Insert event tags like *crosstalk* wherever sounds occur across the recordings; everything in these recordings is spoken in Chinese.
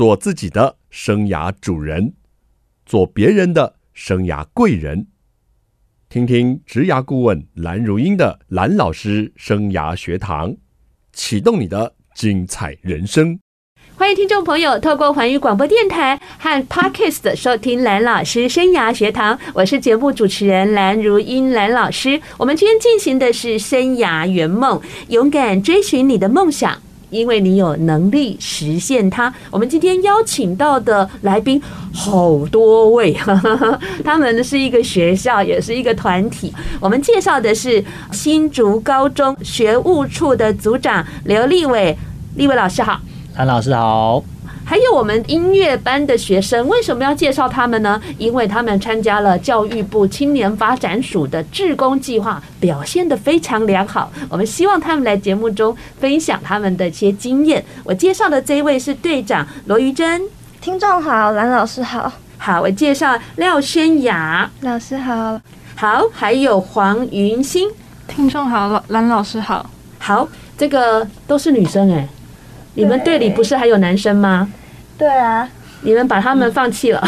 做自己的生涯主人，做别人的生涯贵人。听听职涯顾问蓝如英的蓝老师生涯学堂，启动你的精彩人生。欢迎听众朋友透过环宇广播电台和 Podcast 收听蓝老师生涯学堂，我是节目主持人蓝如英蓝老师。我们今天进行的是生涯圆梦，勇敢追寻你的梦想。因为你有能力实现它。我们今天邀请到的来宾好多位，*laughs* 他们是一个学校，也是一个团体。我们介绍的是新竹高中学务处的组长刘立伟，立伟老师好，谭老师好。还有我们音乐班的学生，为什么要介绍他们呢？因为他们参加了教育部青年发展署的志工计划，表现得非常良好。我们希望他们来节目中分享他们的一些经验。我介绍的这一位是队长罗于珍，听众好，蓝老师好。好，我介绍廖轩雅，老师好。好，还有黄云欣，听众好，蓝老师好。好，这个都是女生哎，你们队里不是还有男生吗？对啊，你们把他们放弃了？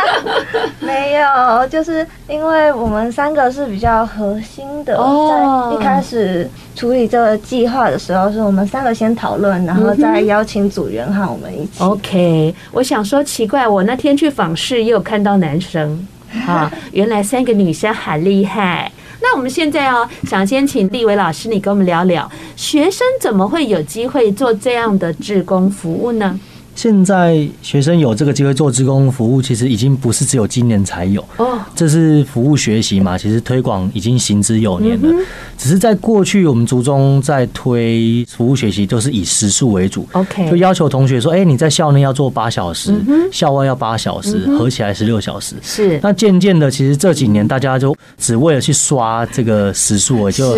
*laughs* 没有，就是因为我们三个是比较核心的，在一开始处理这个计划的时候，是我们三个先讨论，然后再邀请组员和我们一起。OK，我想说奇怪，我那天去访视也有看到男生 *laughs* 啊，原来三个女生很厉害。那我们现在哦，想先请立伟老师，你跟我们聊聊，学生怎么会有机会做这样的志工服务呢？现在学生有这个机会做职工服务，其实已经不是只有今年才有哦。这是服务学习嘛，其实推广已经行之有年了。只是在过去，我们族中在推服务学习都是以时数为主，OK，就要求同学说：“哎，你在校内要做八小时，校外要八小时，合起来十六小时。”是。那渐渐的，其实这几年大家就只为了去刷这个时数，我就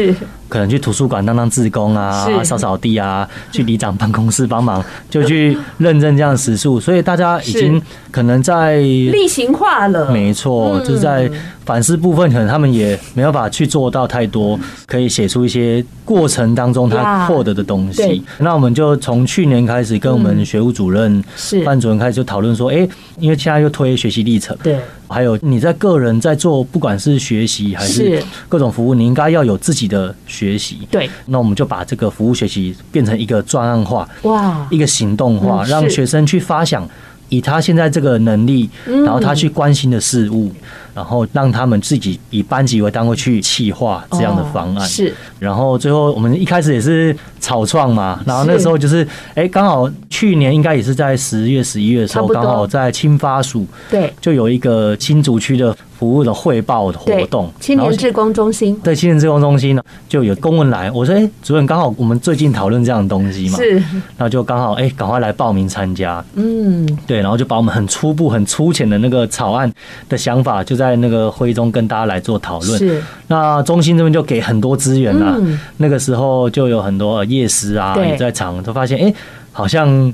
可能去图书馆当当志工啊，扫扫地啊，去里长办公室帮忙，就去认真。这样的时数，所以大家已经可能在例行化了。没错，就是在反思部分，可能他们也没有办法去做到太多，可以写出一些过程当中他获得的东西。那我们就从去年开始，跟我们学务主任、班主任开始就讨论说，哎，因为现在又推学习历程，对，还有你在个人在做，不管是学习还是各种服务，你应该要有自己的学习。对，那我们就把这个服务学习变成一个专案化，哇，一个行动化，让学生去发想。以他现在这个能力，然后他去关心的事物，然后让他们自己以班级为单位去企划这样的方案。是，然后最后我们一开始也是草创嘛，然后那时候就是，哎，刚好去年应该也是在十月、十一月的时候，刚好在青发署，对，就有一个青竹区的。服务的汇报的活动，青年志工中心，对，青年志工中心呢，就有公文来，我说，哎、欸，主任，刚好我们最近讨论这样的东西嘛，是，然后就刚好，哎、欸，赶快来报名参加，嗯，对，然后就把我们很初步、很粗浅的那个草案的想法，就在那个会议中跟大家来做讨论。是，那中心这边就给很多资源啦，嗯、那个时候就有很多夜师啊也在场，就发现，哎、欸，好像。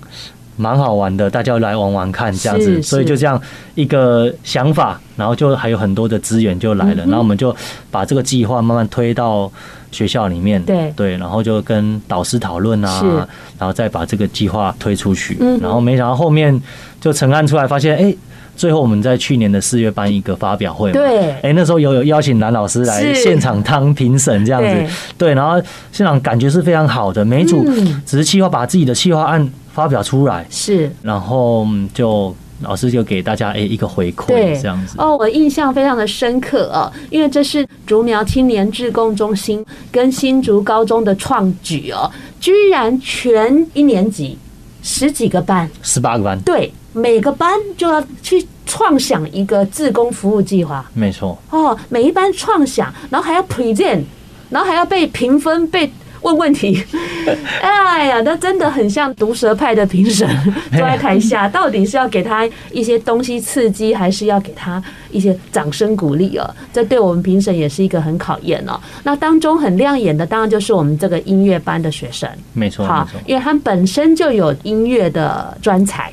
蛮好玩的，大家来玩玩看这样子，所以就这样一个想法，然后就还有很多的资源就来了，然后我们就把这个计划慢慢推到学校里面，对。对，然后就跟导师讨论啊，然后再把这个计划推出去，然后没想到后面就成案出来，发现哎，最后我们在去年的四月办一个发表会嘛，对，哎，那时候有有邀请蓝老师来现场当评审这样子，对，然后现场感觉是非常好的，每一组只是计划把自己的计划案。发表出来。是，然后就老师就给大家诶一个回馈，这样子。哦，我印象非常的深刻哦，因为这是竹苗青年志工中心跟新竹高中的创举哦，居然全一年级十几个班，十八个班，对，每个班就要去创想一个自工服务计划，没错哦，每一班创想，然后还要 present，然后还要被评分被。问问题，*laughs* 哎呀，那真的很像毒舌派的评审坐 *laughs* 在台下，到底是要给他一些东西刺激，还是要给他一些掌声鼓励哦？这对我们评审也是一个很考验哦。那当中很亮眼的，当然就是我们这个音乐班的学生，没错，好，因为他们本身就有音乐的专才，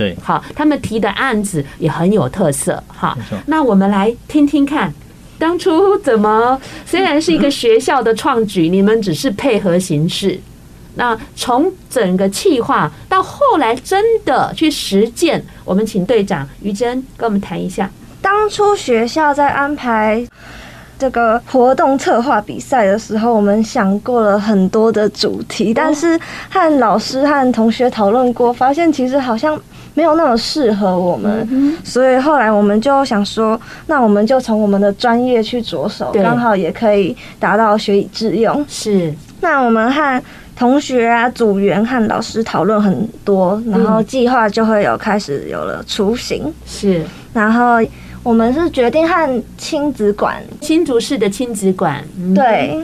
对，好，他们提的案子也很有特色，哈，那我们来听听看。当初怎么？虽然是一个学校的创举，你们只是配合形式，那从整个计划到后来真的去实践，我们请队长于真跟我们谈一下。当初学校在安排这个活动策划比赛的时候，我们想过了很多的主题，但是和老师和同学讨论过，发现其实好像没有那么适合我们，所以后来我们就想说，那我们就从我们的专业去着手，刚好也可以达到学以致用。是，那我们和同学啊、组员和老师讨论很多，然后计划就会有开始有了雏形。是，然后。我们是决定和亲子馆，新竹市的亲子馆，对。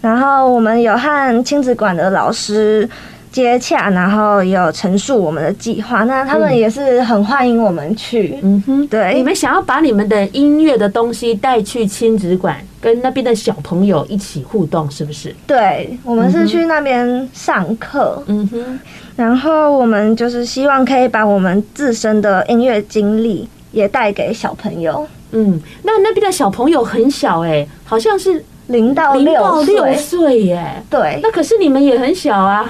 然后我们有和亲子馆的老师接洽，然后也有陈述我们的计划。那他们也是很欢迎我们去。嗯哼，对。你们想要把你们的音乐的东西带去亲子馆，跟那边的小朋友一起互动，是不是？对，我们是去那边上课。嗯哼。然后我们就是希望可以把我们自身的音乐经历。也带给小朋友，嗯，那那边的小朋友很小哎、欸，好像是零到六六岁。耶，对，那可是你们也很小啊，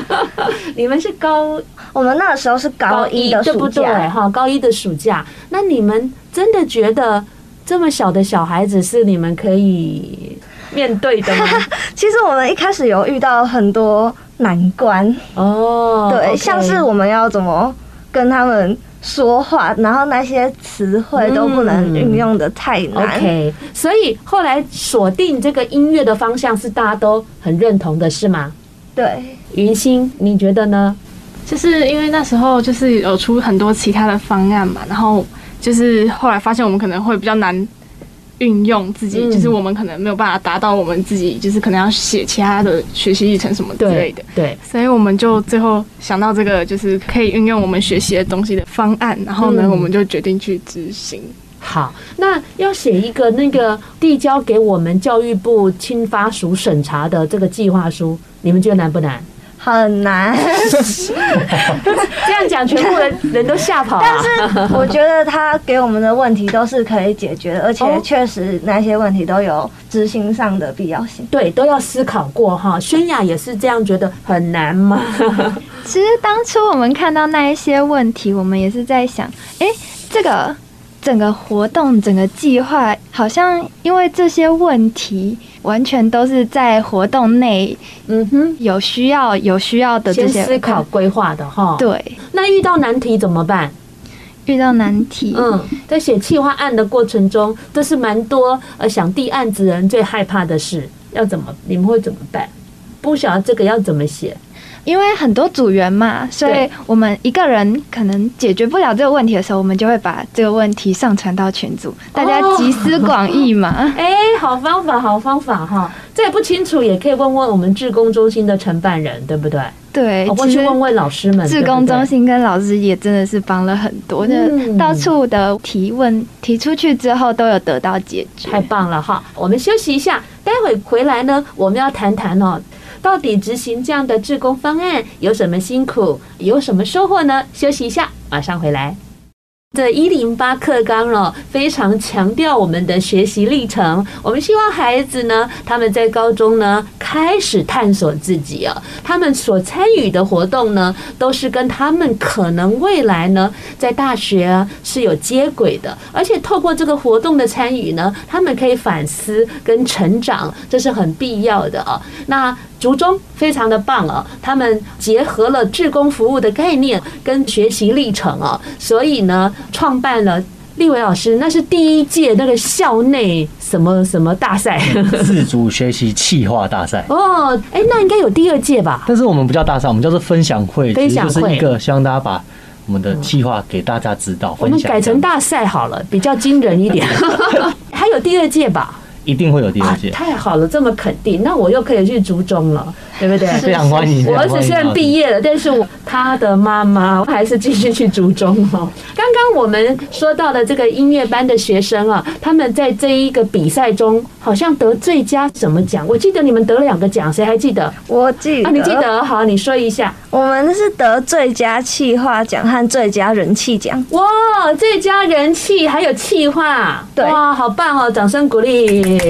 *laughs* 你们是高，我们那时候是高一的暑假。哈，高一的暑假，那你们真的觉得这么小的小孩子是你们可以面对的吗？*laughs* 其实我们一开始有遇到很多难关。哦，对、像是我们要怎么跟他们。说话，然后那些词汇都不能运用的太难。嗯、OK，所以后来锁定这个音乐的方向是大家都很认同的，是吗？对，云星，你觉得呢？就是因为那时候就是有出很多其他的方案嘛，然后就是后来发现我们可能会比较难。运用自己，就是我们可能没有办法达到我们自己，就是可能要写其他的学习历程什么之类的。对，所以我们就最后想到这个，就是可以运用我们学习的东西的方案，然后呢，我们就决定去执行。好，那要写一个那个递交给我们教育部青发署审查的这个计划书，你们觉得难不难？很难，*laughs* 这样讲，全部人人都吓跑了。但是我觉得他给我们的问题都是可以解决的，而且确实那些问题都有执行上的必要性。对，都要思考过哈。轩雅也是这样觉得很难吗？*laughs* 其实当初我们看到那一些问题，我们也是在想，哎，这个。整个活动、整个计划，好像因为这些问题，完全都是在活动内，嗯哼，有需要、有需要的这些思考规划的哈。对，那遇到难题怎么办？遇到难题，嗯，在写企划案的过程中，这是蛮多呃想递案子人最害怕的事，要怎么？你们会怎么办？不晓得这个要怎么写？因为很多组员嘛，所以我们一个人可能解决不了这个问题的时候，我们就会把这个问题上传到群组，大家集思广益嘛。*laughs* 哎、哦欸，好方法，好方法哈！这也不清楚，也可以问问我们志工中心的承办人，对不对？对，我去问问老师们。志工中心跟老师也真的是帮了很多的，嗯、到处的提问提出去之后都有得到解决，太棒了哈！我们休息一下，待会回来呢，我们要谈谈哦。到底执行这样的志工方案有什么辛苦，有什么收获呢？休息一下，马上回来。这一零八课纲哦，非常强调我们的学习历程。我们希望孩子呢，他们在高中呢开始探索自己啊，他们所参与的活动呢，都是跟他们可能未来呢在大学是有接轨的。而且透过这个活动的参与呢，他们可以反思跟成长，这是很必要的啊。那竹中非常的棒啊，他们结合了志工服务的概念跟学习历程啊，所以呢。创办了立伟老师，那是第一届那个校内什么什么大赛，*laughs* 自主学习企划大赛。哦，哎，那应该有第二届吧？但是我们不叫大赛，我们叫做分享会，分享会就是一个希望大家把我们的计划给大家知道。我们改成大赛好了，比较惊人一点。*laughs* 还有第二届吧？一定会有第二季。太好了，这么肯定，那我又可以去竹中了。对不对？*laughs* 非常欢迎。我儿子虽然毕业了，但是我他的妈妈还是继续去竹中哦。刚刚我们说到的这个音乐班的学生啊，他们在这一个比赛中好像得最佳什么奖？我记得你们得了两个奖，谁还记得？我记得。啊，你记得？好，你说一下。我们是得最佳企划奖和最佳人气奖。哇，最佳人气还有企划，对，哇，好棒哦！掌声鼓励。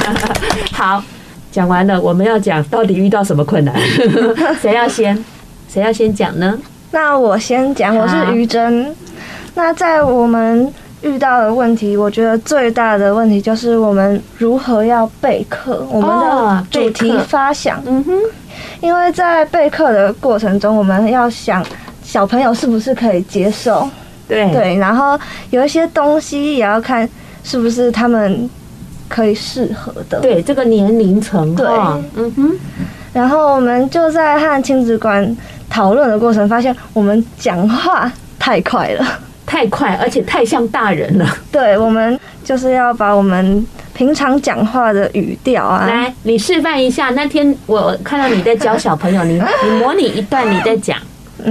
*laughs* 好。讲完了，我们要讲到底遇到什么困难？*laughs* 谁要先？谁要先讲呢？那我先讲，我是于真。那在我们遇到的问题，我觉得最大的问题就是我们如何要备课，我们的主题发想。嗯哼，因为在备课的过程中，我们要想小朋友是不是可以接受。对对，然后有一些东西也要看是不是他们可以适合的。对，这个年龄层。对，嗯哼。然后我们就在和亲子馆讨论的过程，发现我们讲话太快了，太快，而且太像大人了。*laughs* 对，我们就是要把我们平常讲话的语调啊，来，你示范一下。那天我看到你在教小朋友，你 *laughs* 你模拟一段你在讲，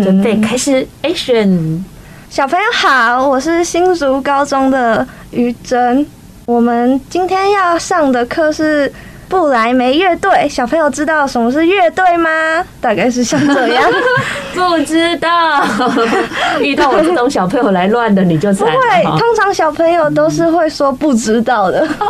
准备开始，Action。小朋友好，我是新竹高中的于真。我们今天要上的课是布莱梅乐队。小朋友知道什么是乐队吗？大概是像这样。*laughs* 不知道。遇到我这种小朋友来乱的，你就不会。通常小朋友都是会说不知道的。哦，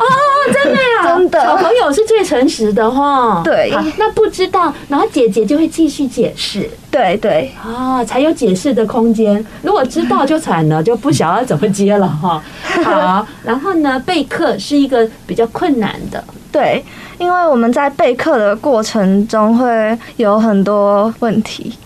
真的呀，*laughs* 真的。小朋友是最诚实的哈。对。那不知道，然后姐姐就会继续解释。对对啊，才有解释的空间。如果知道就惨了，就不晓得怎么接了哈。好，然后呢，备课是一个比较困难的。对，因为我们在备课的过程中会有很多问题。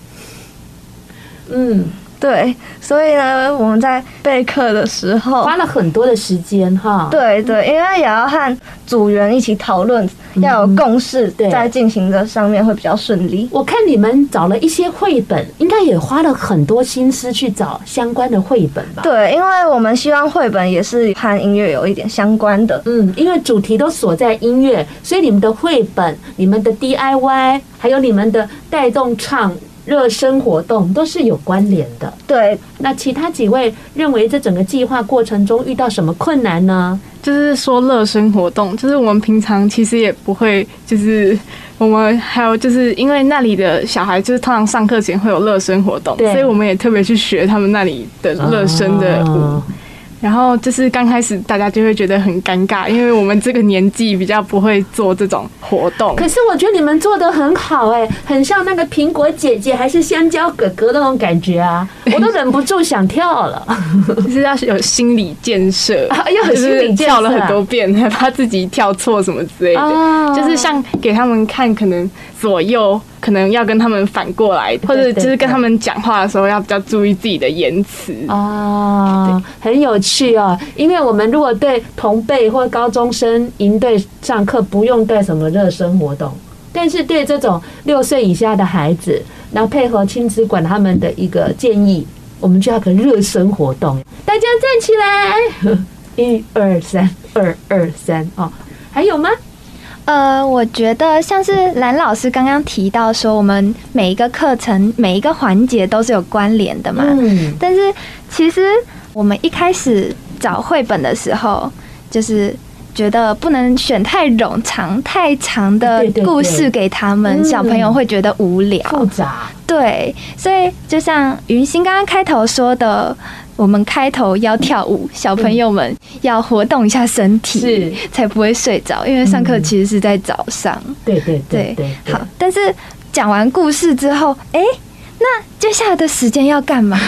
嗯。对，所以呢，我们在备课的时候花了很多的时间哈。对对，因为也要和组员一起讨论，要有共识，在进行的上面会比较顺利。我看你们找了一些绘本，应该也花了很多心思去找相关的绘本吧？对，因为我们希望绘本也是和音乐有一点相关的。嗯，因为主题都锁在音乐，所以你们的绘本、你们的 DIY，还有你们的带动唱。热身活动都是有关联的。对，那其他几位认为这整个计划过程中遇到什么困难呢？就是说热身活动，就是我们平常其实也不会，就是我们还有就是因为那里的小孩就是通常上课前会有热身活动，所以我们也特别去学他们那里的热身的舞。然后就是刚开始大家就会觉得很尴尬，因为我们这个年纪比较不会做这种活动。可是我觉得你们做的很好哎，很像那个苹果姐姐还是香蕉哥哥那种感觉啊，*laughs* 我都忍不住想跳了。*laughs* 就是要有心理建设，*laughs* 要有心理建设，跳了很多遍，害怕自己跳错什么之类的。就是像给他们看，可能左右。可能要跟他们反过来，或者就是跟他们讲话的时候要比较注意自己的言辞啊，很有趣哦。因为我们如果对同辈或高中生营队上课不用带什么热身活动，但是对这种六岁以下的孩子，然后配合亲子馆他们的一个建议，我们就要个热身活动。大家站起来，*laughs* 一二三，二二三哦，还有吗？呃，我觉得像是蓝老师刚刚提到说，我们每一个课程每一个环节都是有关联的嘛。嗯。但是其实我们一开始找绘本的时候，就是觉得不能选太冗长、太长的故事给他们，小朋友会觉得无聊、复杂。对，所以就像云歆刚刚开头说的。我们开头要跳舞，小朋友们要活动一下身体，是才不会睡着。因为上课其实是在早上。对对对对。好，但是讲完故事之后，哎。那接下来的时间要干嘛？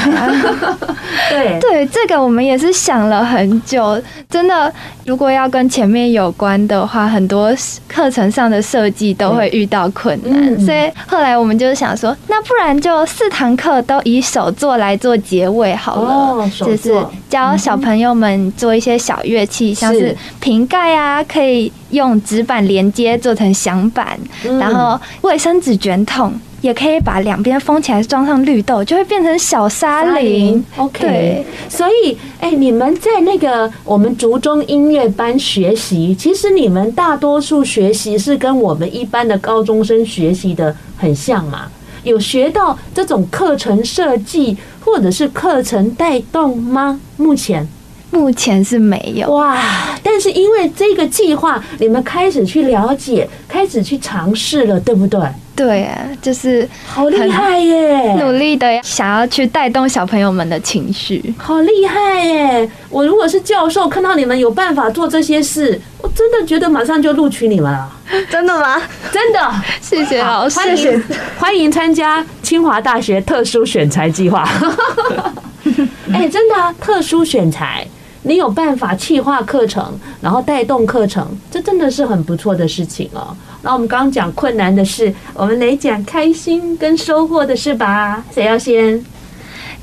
*laughs* 对 *laughs* 对，这个我们也是想了很久。真的，如果要跟前面有关的话，很多课程上的设计都会遇到困难。所以后来我们就想说，那不然就四堂课都以手作来做结尾好了，就是教小朋友们做一些小乐器，像是瓶盖啊，可以用纸板连接做成响板，然后卫生纸卷筒。也可以把两边封起来，装上绿豆，就会变成小沙林。OK，所以，哎、欸，你们在那个我们竹中音乐班学习，其实你们大多数学习是跟我们一般的高中生学习的很像嘛？有学到这种课程设计或者是课程带动吗？目前，目前是没有。哇！但是因为这个计划，你们开始去了解，开始去尝试了，对不对？对啊，就是好厉害耶！努力的想要去带动小朋友们的情绪，好厉害耶！我如果是教授，看到你们有办法做这些事，我真的觉得马上就录取你们了。*laughs* 真的吗？真的，谢谢老师，欢迎欢迎参加清华大学特殊选材计划。*laughs* 哎、欸，真的啊，特殊选材。你有办法企划课程，然后带动课程，这真的是很不错的事情哦。那我们刚刚讲困难的事，我们来讲开心跟收获的事吧。谁要先？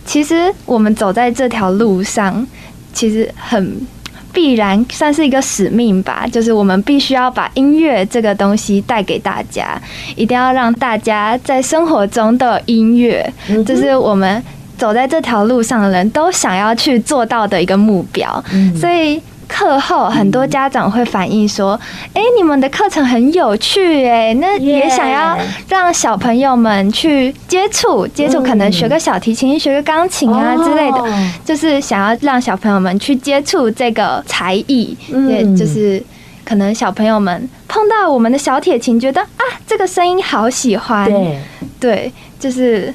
其实我们走在这条路上，其实很必然算是一个使命吧，就是我们必须要把音乐这个东西带给大家，一定要让大家在生活中都有音乐，这是我们。走在这条路上的人都想要去做到的一个目标，所以课后很多家长会反映说：“哎，你们的课程很有趣，哎，那也想要让小朋友们去接触接触，可能学个小提琴、学个钢琴啊之类的，就是想要让小朋友们去接触这个才艺，也就是可能小朋友们碰到我们的小铁琴，觉得啊，这个声音好喜欢，对，对，就是。”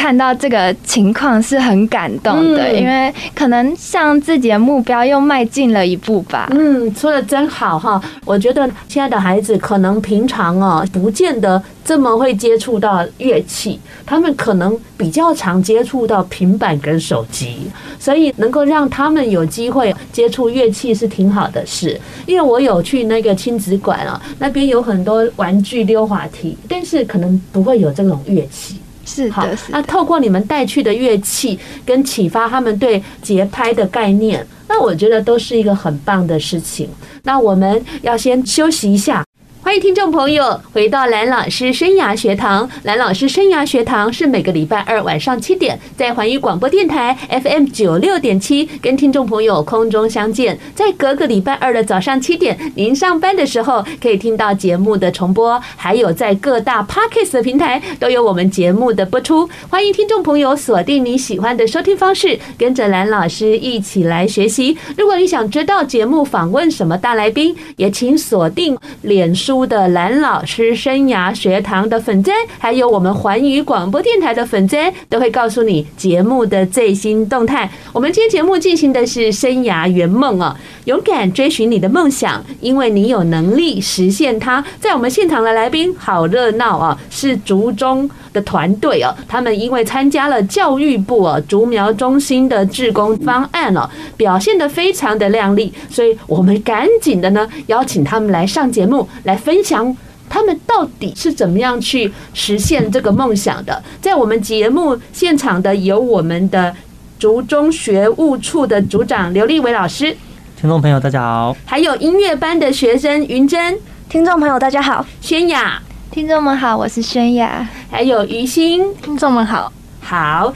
看到这个情况是很感动的，因为可能向自己的目标又迈进了一步吧。嗯，说的真好哈！我觉得亲爱的孩子可能平常哦，不见得这么会接触到乐器，他们可能比较常接触到平板跟手机，所以能够让他们有机会接触乐器是挺好的事。因为我有去那个亲子馆啊，那边有很多玩具溜滑梯，但是可能不会有这种乐器。是的，好，那透过你们带去的乐器跟启发他们对节拍的概念，那我觉得都是一个很棒的事情。那我们要先休息一下。欢迎听众朋友回到蓝老师生涯学堂。蓝老师生涯学堂是每个礼拜二晚上七点在环宇广播电台 FM 九六点七跟听众朋友空中相见。在隔个礼拜二的早上七点，您上班的时候可以听到节目的重播，还有在各大 Podcast 的平台都有我们节目的播出。欢迎听众朋友锁定你喜欢的收听方式，跟着蓝老师一起来学习。如果你想知道节目访问什么大来宾，也请锁定脸书。书的蓝老师生涯学堂的粉针，还有我们环宇广播电台的粉针，都会告诉你节目的最新动态。我们今天节目进行的是生涯圆梦啊，勇敢追寻你的梦想，因为你有能力实现它。在我们现场的来宾好热闹啊，是竹中的团队哦，他们因为参加了教育部哦竹苗中心的志工方案哦，表现得非常的亮丽，所以我们赶紧的呢邀请他们来上节目来。分享他们到底是怎么样去实现这个梦想的。在我们节目现场的有我们的竹中学务处的组长刘立伟老师，听众朋友大家好；还有音乐班的学生云珍，听众朋友大家好；轩雅，听众们好，我是轩雅；还有于心，听众们好。好，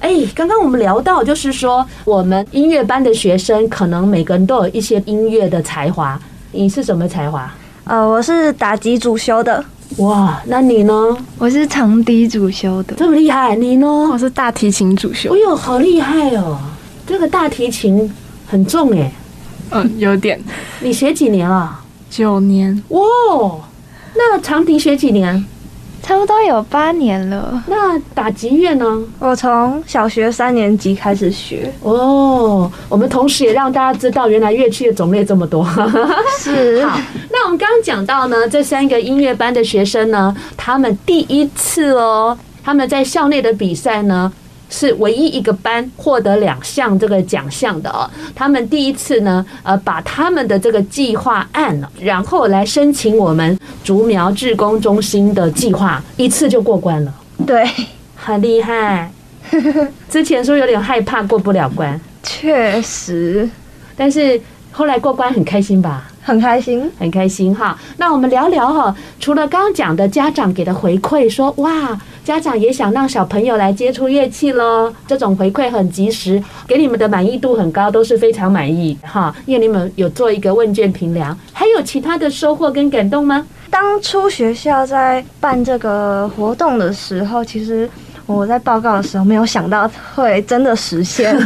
哎，刚刚我们聊到，就是说我们音乐班的学生可能每个人都有一些音乐的才华，你是什么才华？呃，我是打击主修的。哇，那你呢？我是长笛主修的。这么厉害，你呢？我是大提琴主修。哎呦，好厉害哦！这个大提琴很重哎。嗯，有点。你学几年了？九年。哇，那长笛学几年？差不多有八年了。那打击乐呢？我从小学三年级开始学。哦，我们同时也让大家知道，原来乐器的种类这么多。*laughs* 是。*laughs* 好，那我们刚刚讲到呢，这三个音乐班的学生呢，他们第一次哦，他们在校内的比赛呢。是唯一一个班获得两项这个奖项的哦。他们第一次呢，呃，把他们的这个计划案，然后来申请我们竹苗志工中心的计划，一次就过关了。对，很厉害。*laughs* 之前说有点害怕过不了关，确实，但是后来过关很开心吧？很开心，很开心哈。那我们聊聊哈，除了刚刚讲的家长给的回馈，说哇。家长也想让小朋友来接触乐器喽，这种回馈很及时，给你们的满意度很高，都是非常满意哈。因为你们有做一个问卷评量，还有其他的收获跟感动吗？当初学校在办这个活动的时候，其实我在报告的时候没有想到会真的实现，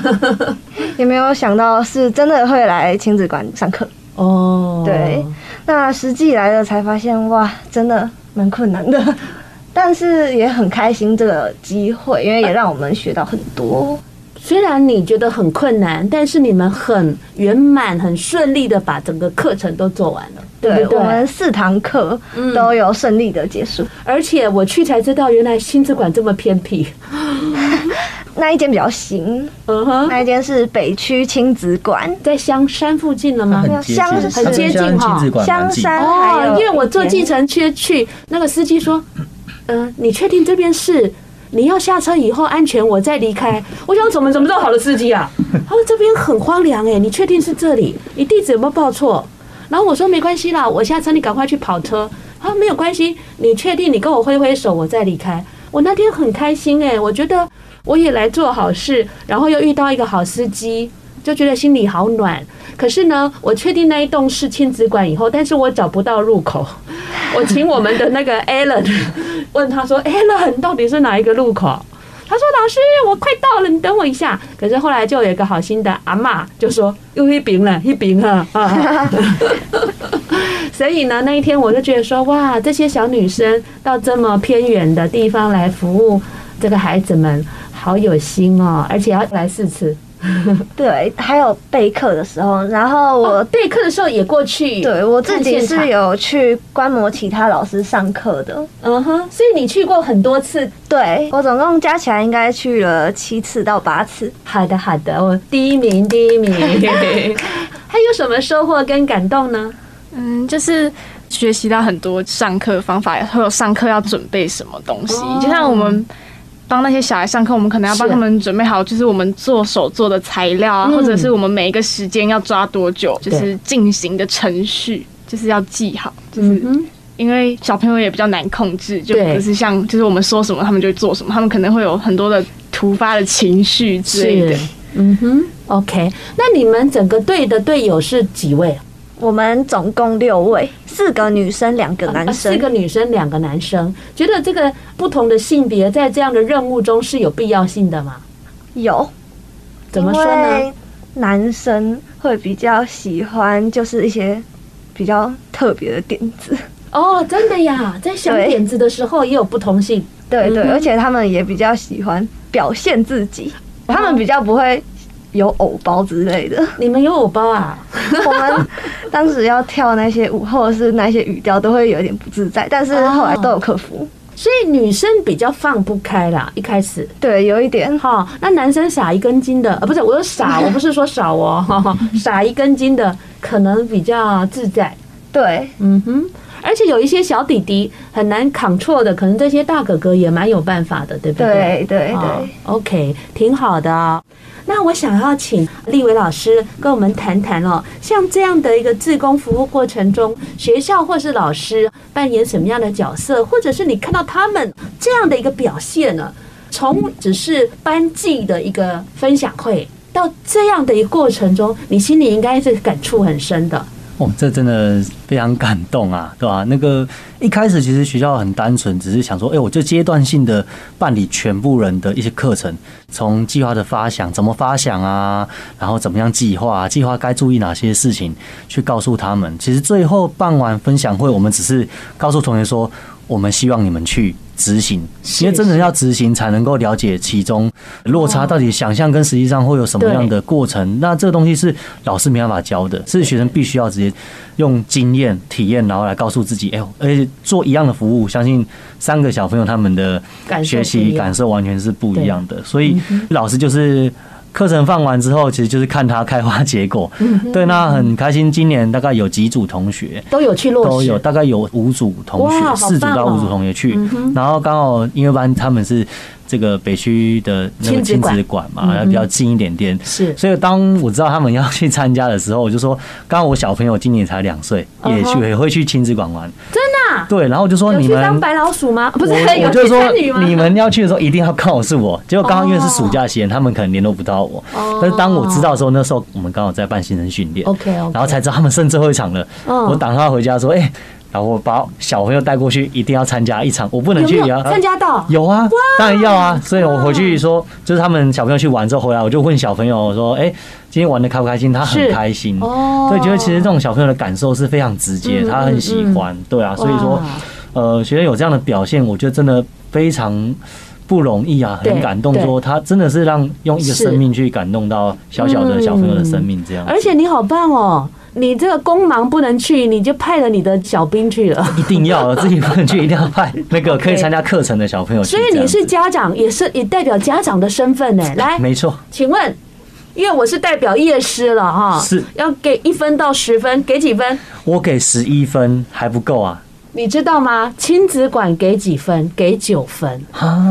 *laughs* 也没有想到是真的会来亲子馆上课哦。对，那实际来了才发现，哇，真的。蛮困难的，但是也很开心这个机会，因为也让我们学到很多。虽然你觉得很困难，但是你们很圆满、很顺利的把整个课程都做完了。对，对，对，我们四堂课都有顺利的结束。嗯，而且我去才知道，原来亲子馆这么偏僻。*laughs* 那一间比较新，嗯哼，那一间是北区亲子馆，在香山附近了吗？香很接近哈，香山哦。因为我坐计程车去，那个司机说，嗯、呃，你确定这边是？你要下车以后安全，我再离开。我想怎么怎么这么好的司机啊？*laughs* 他说这边很荒凉哎，你确定是这里？你地址有没有报错？然后我说没关系啦，我下车你赶快去跑车。他说没有关系，你确定？你跟我挥挥手，我再离开。我那天很开心哎，我觉得我也来做好事，然后又遇到一个好司机，就觉得心里好暖。可是呢，我确定那一栋是亲子馆以后，但是我找不到入口。*laughs* 我请我们的那个 Alan 问他说：“Alan 到底是哪一个路口？”他说：“老师，我快到了，你等我一下。”可是后来就有一个好心的阿嬷就说：“又一饼了，一饼了啊！” *laughs* 所以呢，那一天我就觉得说：“哇，这些小女生到这么偏远的地方来服务这个孩子们，好有心哦，而且要来四次。” *laughs* 对，还有备课的时候，然后我备课的时候也过去。对，我自己是有去观摩其他老师上课的。嗯哼，所以你去过很多次。对，我总共加起来应该去了七次到八次。好的，好的，我第一名，第一名。*laughs* 还有什么收获跟感动呢？嗯，就是学习到很多上课方法，还有上课要准备什么东西，就像我们。帮那些小孩上课，我们可能要帮他们准备好，就是我们做手做的材料啊，或者是我们每一个时间要抓多久，就是进行的程序，就是要记好。就是因为小朋友也比较难控制，就不是像就是我们说什么他们就做什么，他们可能会有很多的突发的情绪之类的。嗯哼，OK，那你们整个队的队友是几位？我们总共六位，四个女生，两个男生。四个女生，两个男生。觉得这个不同的性别在这样的任务中是有必要性的吗？有。怎么说呢？男生会比较喜欢，就是一些比较特别的点子。哦，真的呀，在想点子的时候也有不同性。对对，而且他们也比较喜欢表现自己，他们比较不会。有偶包之类的，*laughs* 你们有偶包啊？*laughs* 我们当时要跳那些舞，或者是那些语调，都会有点不自在，但是后来都有克服。所以女生比较放不开啦，一开始。对，有一点哈。那男生撒一根筋的，呃，不是，我说撒，我不是说少哦，撒一根筋的可能比较自在。*laughs* 对，嗯哼。而且有一些小弟弟很难 control 的，可能这些大哥哥也蛮有办法的，对不对？对对对。OK，挺好的。那我想要请立伟老师跟我们谈谈哦，像这样的一个自工服务过程中，学校或是老师扮演什么样的角色，或者是你看到他们这样的一个表现呢？从只是班级的一个分享会，到这样的一个过程中，你心里应该是感触很深的。哦，这真的非常感动啊，对吧？那个一开始其实学校很单纯，只是想说，哎，我就阶段性的办理全部人的一些课程，从计划的发想，怎么发想啊，然后怎么样计划，计划该注意哪些事情，去告诉他们。其实最后办完分享会，我们只是告诉同学说，我们希望你们去。执行，因为真的要执行才能够了解其中落差到底，想象跟实际上会有什么样的过程。那这个东西是老师没办法教的，是学生必须要直接用经验体验，然后来告诉自己，哎，而且做一样的服务，相信三个小朋友他们的学习感受完全是不一样的。所以老师就是。课程放完之后，其实就是看他开花结果。嗯对，那很开心。今年大概有几组同学都有去落，都有大概有五组同学，四组到五组同学去。然后刚好音乐班他们是这个北区的那个亲子馆嘛，比较近一点点。是，所以当我知道他们要去参加的时候，我就说，刚好我小朋友今年才两岁，也去也会去亲子馆玩。啊？对，然后我就说你们当白老鼠吗？不是，我就说你们要去的时候一定要告诉我。结果刚刚因为是暑假期间，他们可能联络不到我。但是当我知道的时候，那时候我们刚好在办新人训练，OK，然后才知道他们剩最后一场了。我打电话回家说，哎。然后把小朋友带过去，一定要参加一场，我不能去也要参加到。有啊，当然要啊。所以我回去说，就是他们小朋友去玩之后回来，我就问小朋友说：“哎，今天玩的开不开心？”他很开心。所以，觉得其实这种小朋友的感受是非常直接，他很喜欢。对啊，所以说，呃，学生有这样的表现，我觉得真的非常不容易啊，很感动。说他真的是让用一个生命去感动到小小的小朋友的生命，这样。而且你好棒哦，你这个工忙不能去，你就派了你的小兵去了。*laughs* 一定要自己不能去，一定要派那个可以参加课程的小朋友去。所以你是家长，也是也代表家长的身份呢。来，没错，请问。因为我是代表夜师了哈，是要给一分到十分，给几分？我给十一分还不够啊！你知道吗？亲子馆给几分？给九分。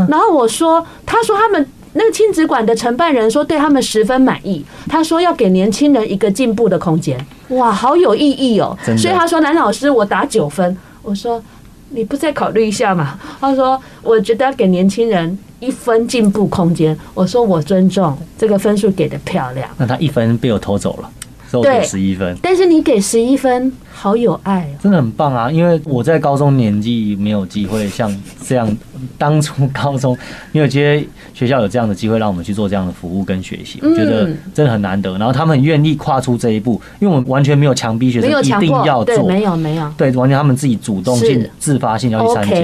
然后我说，他说他们那个亲子馆的承办人说对他们十分满意，他说要给年轻人一个进步的空间。哇，好有意义哦！所以他说蓝老师，我打九分。我说你不再考虑一下嘛？他说我觉得要给年轻人。一分进步空间，我说我尊重这个分数给的漂亮。那他一分被我偷走了，我给十一分。但是你给十一分，好有爱哦，真的很棒啊！因为我在高中年纪没有机会像这样，当初高中因为这些学校有这样的机会让我们去做这样的服务跟学习，我觉得真的很难得。然后他们愿意跨出这一步，因为我们完全没有强逼学生一定要做，没有没有，对，完全他们自己主动性、自发性要去参加。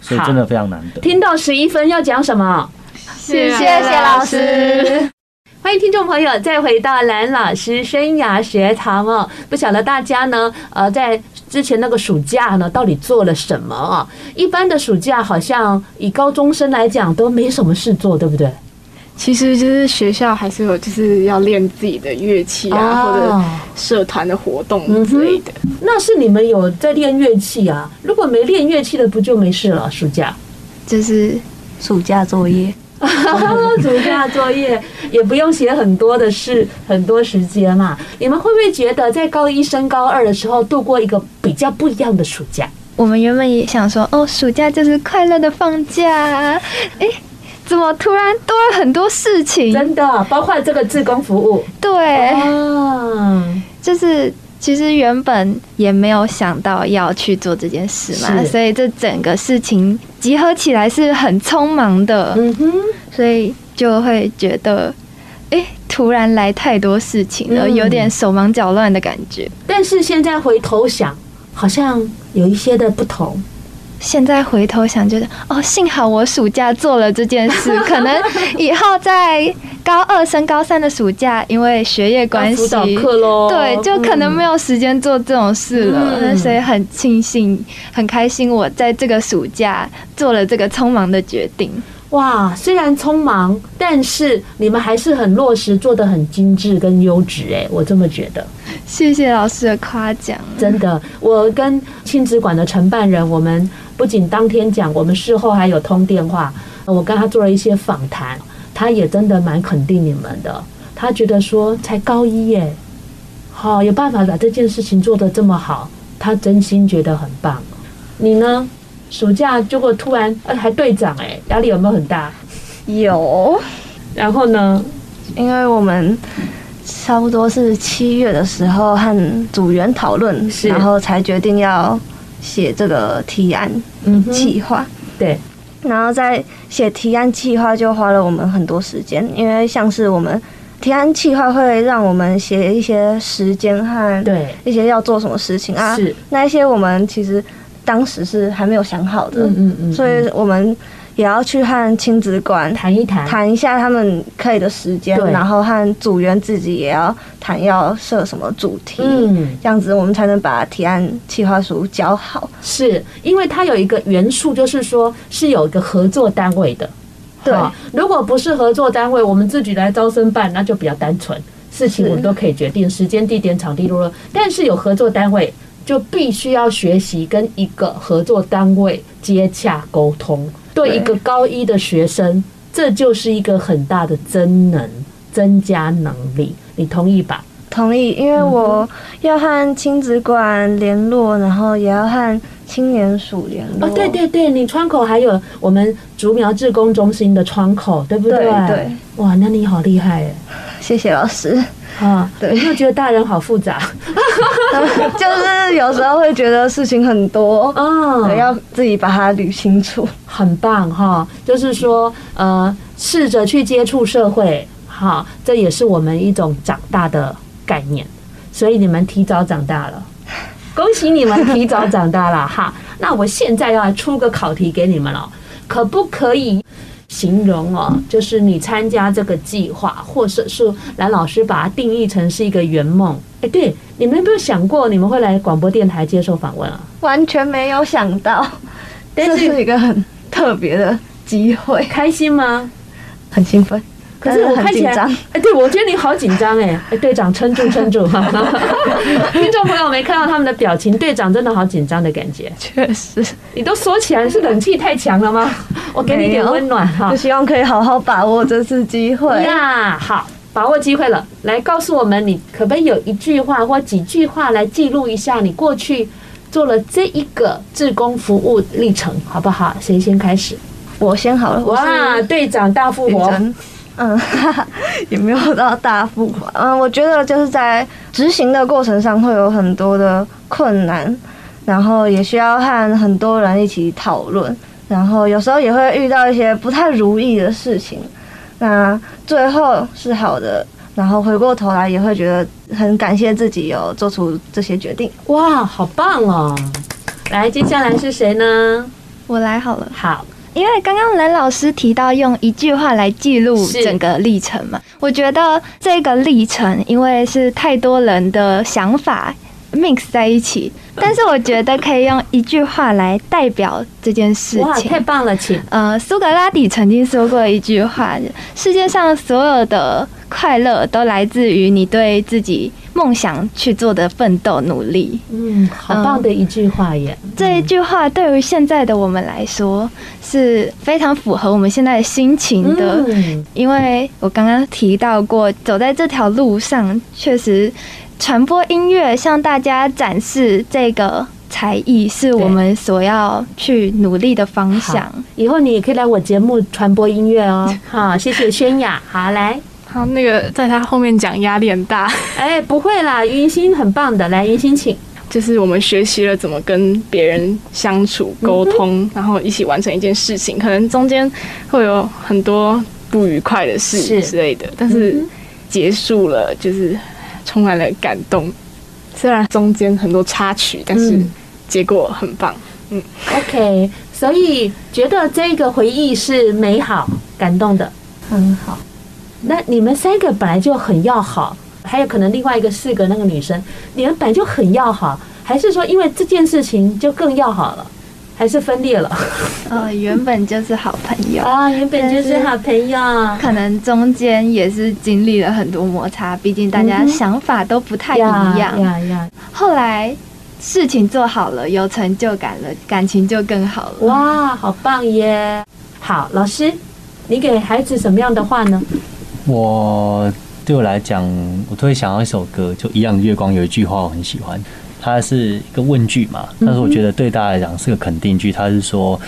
所以真的非常难得。听到十一分要讲什么？谢谢谢老师。欢迎听众朋友再回到蓝老师生涯学堂哦。不晓得大家呢，呃，在之前那个暑假呢，到底做了什么啊？一般的暑假好像以高中生来讲都没什么事做，对不对？其实就是学校还是有，就是要练自己的乐器啊，或者社团的活动之类的。那是你们有在练乐器啊？如果没练乐器的，不就没事了？暑假就是暑假作业，*laughs* 暑假作业也不用写很多的事，很多时间嘛。你们会不会觉得在高一升高二的时候度过一个比较不一样的暑假？我们原本也想说，哦，暑假就是快乐的放假，哎。怎么突然多了很多事情？真的，包括这个志工服务。对，就是其实原本也没有想到要去做这件事嘛，所以这整个事情集合起来是很匆忙的。嗯哼，所以就会觉得，哎，突然来太多事情了，有点手忙脚乱的感觉。但是现在回头想，好像有一些的不同。现在回头想，觉得哦，幸好我暑假做了这件事，*laughs* 可能以后在高二升高三的暑假，因为学业关系，对，就可能没有时间做这种事了。嗯、所以很庆幸，很开心，我在这个暑假做了这个匆忙的决定。哇，虽然匆忙，但是你们还是很落实，做的很精致跟优质。哎，我这么觉得。谢谢老师的夸奖。真的，我跟亲子馆的承办人，我们不仅当天讲，我们事后还有通电话。我跟他做了一些访谈，他也真的蛮肯定你们的。他觉得说，才高一耶，好有办法把这件事情做得这么好，他真心觉得很棒。你呢？暑假结果突然，呃，还队长哎，压力有没有很大？有。然后呢？因为我们差不多是七月的时候和组员讨论，然后才决定要写这个提案计划。对。然后在写提案计划就花了我们很多时间，因为像是我们提案计划会让我们写一些时间和对一些要做什么事情啊，是那一些我们其实。当时是还没有想好的，嗯嗯嗯，所以我们也要去和亲子馆谈一谈，谈一下他们可以的时间，然后和组员自己也要谈要设什么主题，嗯，这样子我们才能把提案计划书交好。是因为它有一个元素，就是说是有一个合作单位的，对，如果不是合作单位，我们自己来招生办，那就比较单纯，事情我们都可以决定时间、地点、场地、路了。但是有合作单位。就必须要学习跟一个合作单位接洽沟通，对一个高一的学生，这就是一个很大的增能、增加能力。你同意吧？同意，因为我要和亲子馆联络，然后也要和青年署联络。哦，对对对，你窗口还有我们竹苗志工中心的窗口，对不对？对，对。哇，那你好厉害哎！谢谢老师。啊，对，有没有觉得大人好复杂？*laughs* *laughs* 就是有时候会觉得事情很多，嗯，要自己把它捋清楚。很棒哈，就是说，呃，试着去接触社会，哈，这也是我们一种长大的概念。所以你们提早长大了，恭喜你们提早长大了哈。那我现在要来出个考题给你们了，可不可以形容哦？就是你参加这个计划，或者是蓝老师把它定义成是一个圆梦？哎，对，你们有没有想过你们会来广播电台接受访问啊？完全没有想到，这是一个很特别的机会，开心吗？很兴奋。可是我看起来，哎，对，我觉得你好紧张哎，哎，队长撑住撑住哈！*laughs* 听众朋友没看到他们的表情，队长真的好紧张的感觉。确实，你都说起来，是冷气太强了吗？我给你点温暖哈。就希望可以好好把握这次机会。呀，好，把握机会了，来告诉我们，你可不可以有一句话或几句话来记录一下你过去做了这一个志工服务历程，好不好？谁先开始？我先好了。哇，队长大富活。嗯，哈哈，也没有到大富华。嗯，我觉得就是在执行的过程上会有很多的困难，然后也需要和很多人一起讨论，然后有时候也会遇到一些不太如意的事情。那最后是好的，然后回过头来也会觉得很感谢自己有做出这些决定。哇，好棒哦！来，接下来是谁呢？我来好了。好。因为刚刚蓝老师提到用一句话来记录整个历程嘛，我觉得这个历程因为是太多人的想法 mix 在一起，但是我觉得可以用一句话来代表这件事情。哇，太棒了，请。呃，苏格拉底曾经说过一句话：世界上所有的快乐都来自于你对自己。梦想去做的奋斗努力，嗯，好棒的一句话耶！嗯、这一句话对于现在的我们来说是非常符合我们现在的心情的，嗯、因为我刚刚提到过，走在这条路上，确实传播音乐向大家展示这个才艺，是我们所要去努力的方向。以后你也可以来我节目传播音乐哦。好，谢谢轩雅，好来。好，那个在他后面讲压力很大，*laughs* 哎，不会啦，云心很棒的，来，云心请。就是我们学习了怎么跟别人相处、沟通，然后一起完成一件事情，可能中间会有很多不愉快的事之类的，但是结束了就是充满了感动。虽然中间很多插曲，但是结果很棒。嗯，OK，所以觉得这个回忆是美好、感动的，很好。那你们三个本来就很要好，还有可能另外一个四个那个女生，你们本来就很要好，还是说因为这件事情就更要好了，还是分裂了？*laughs* 呃，原本就是好朋友 *laughs* 啊，原本就是好朋友，可能中间也是经历了很多摩擦，毕竟大家想法都不太一样。呀 *laughs* 呀、嗯！后来事情做好了，有成就感了，感情就更好了。哇，好棒耶！好，老师，你给孩子什么样的话呢？我对我来讲，我特别想要一首歌，就《一样的月光》，有一句话我很喜欢，它是一个问句嘛，但是我觉得对大家来讲是个肯定句，它是说。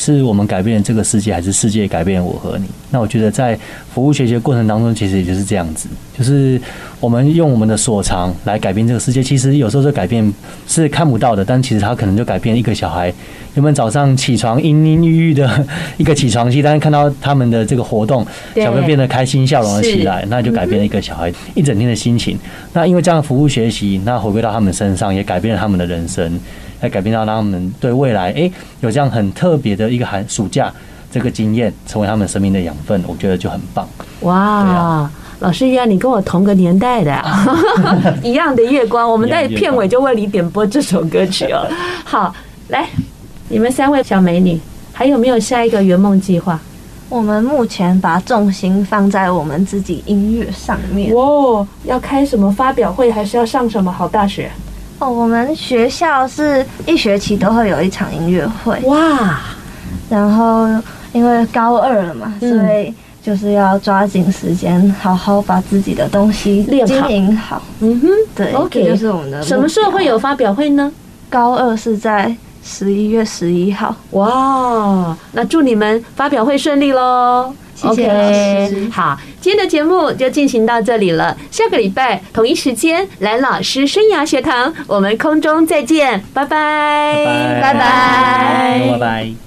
是我们改变了这个世界，还是世界改变了我和你？那我觉得在服务学习的过程当中，其实也就是这样子，就是我们用我们的所长来改变这个世界。其实有时候这改变是看不到的，但其实他可能就改变一个小孩。原本早上起床阴阴郁郁的一个起床气，但是看到他们的这个活动，小朋友变得开心笑容了起来，那就改变了一个小孩一整天的心情。那因为这样服务学习，那回归到他们身上，也改变了他们的人生。也改变到让他们对未来，哎，有这样很特别的一个寒暑假这个经验，成为他们生命的养分，我觉得就很棒。哇，啊、老师一样，你跟我同个年代的啊，*laughs* 一样的月光，我们在片尾就为你点播这首歌曲哦。*laughs* 好，来，你们三位小美女，还有没有下一个圆梦计划？我们目前把重心放在我们自己音乐上面。哦，要开什么发表会，还是要上什么好大学？哦，我们学校是一学期都会有一场音乐会哇，然后因为高二了嘛，嗯、所以就是要抓紧时间，好好把自己的东西练经营好。嗯哼，对，OK，就是我们的。什么时候会有发表会呢？高二是在十一月十一号。哇，那祝你们发表会顺利喽！谢谢老师。好，今天的节目就进行到这里了。下个礼拜同一时间，蓝老师生涯学堂，我们空中再见，拜拜，拜拜，拜拜。拜拜。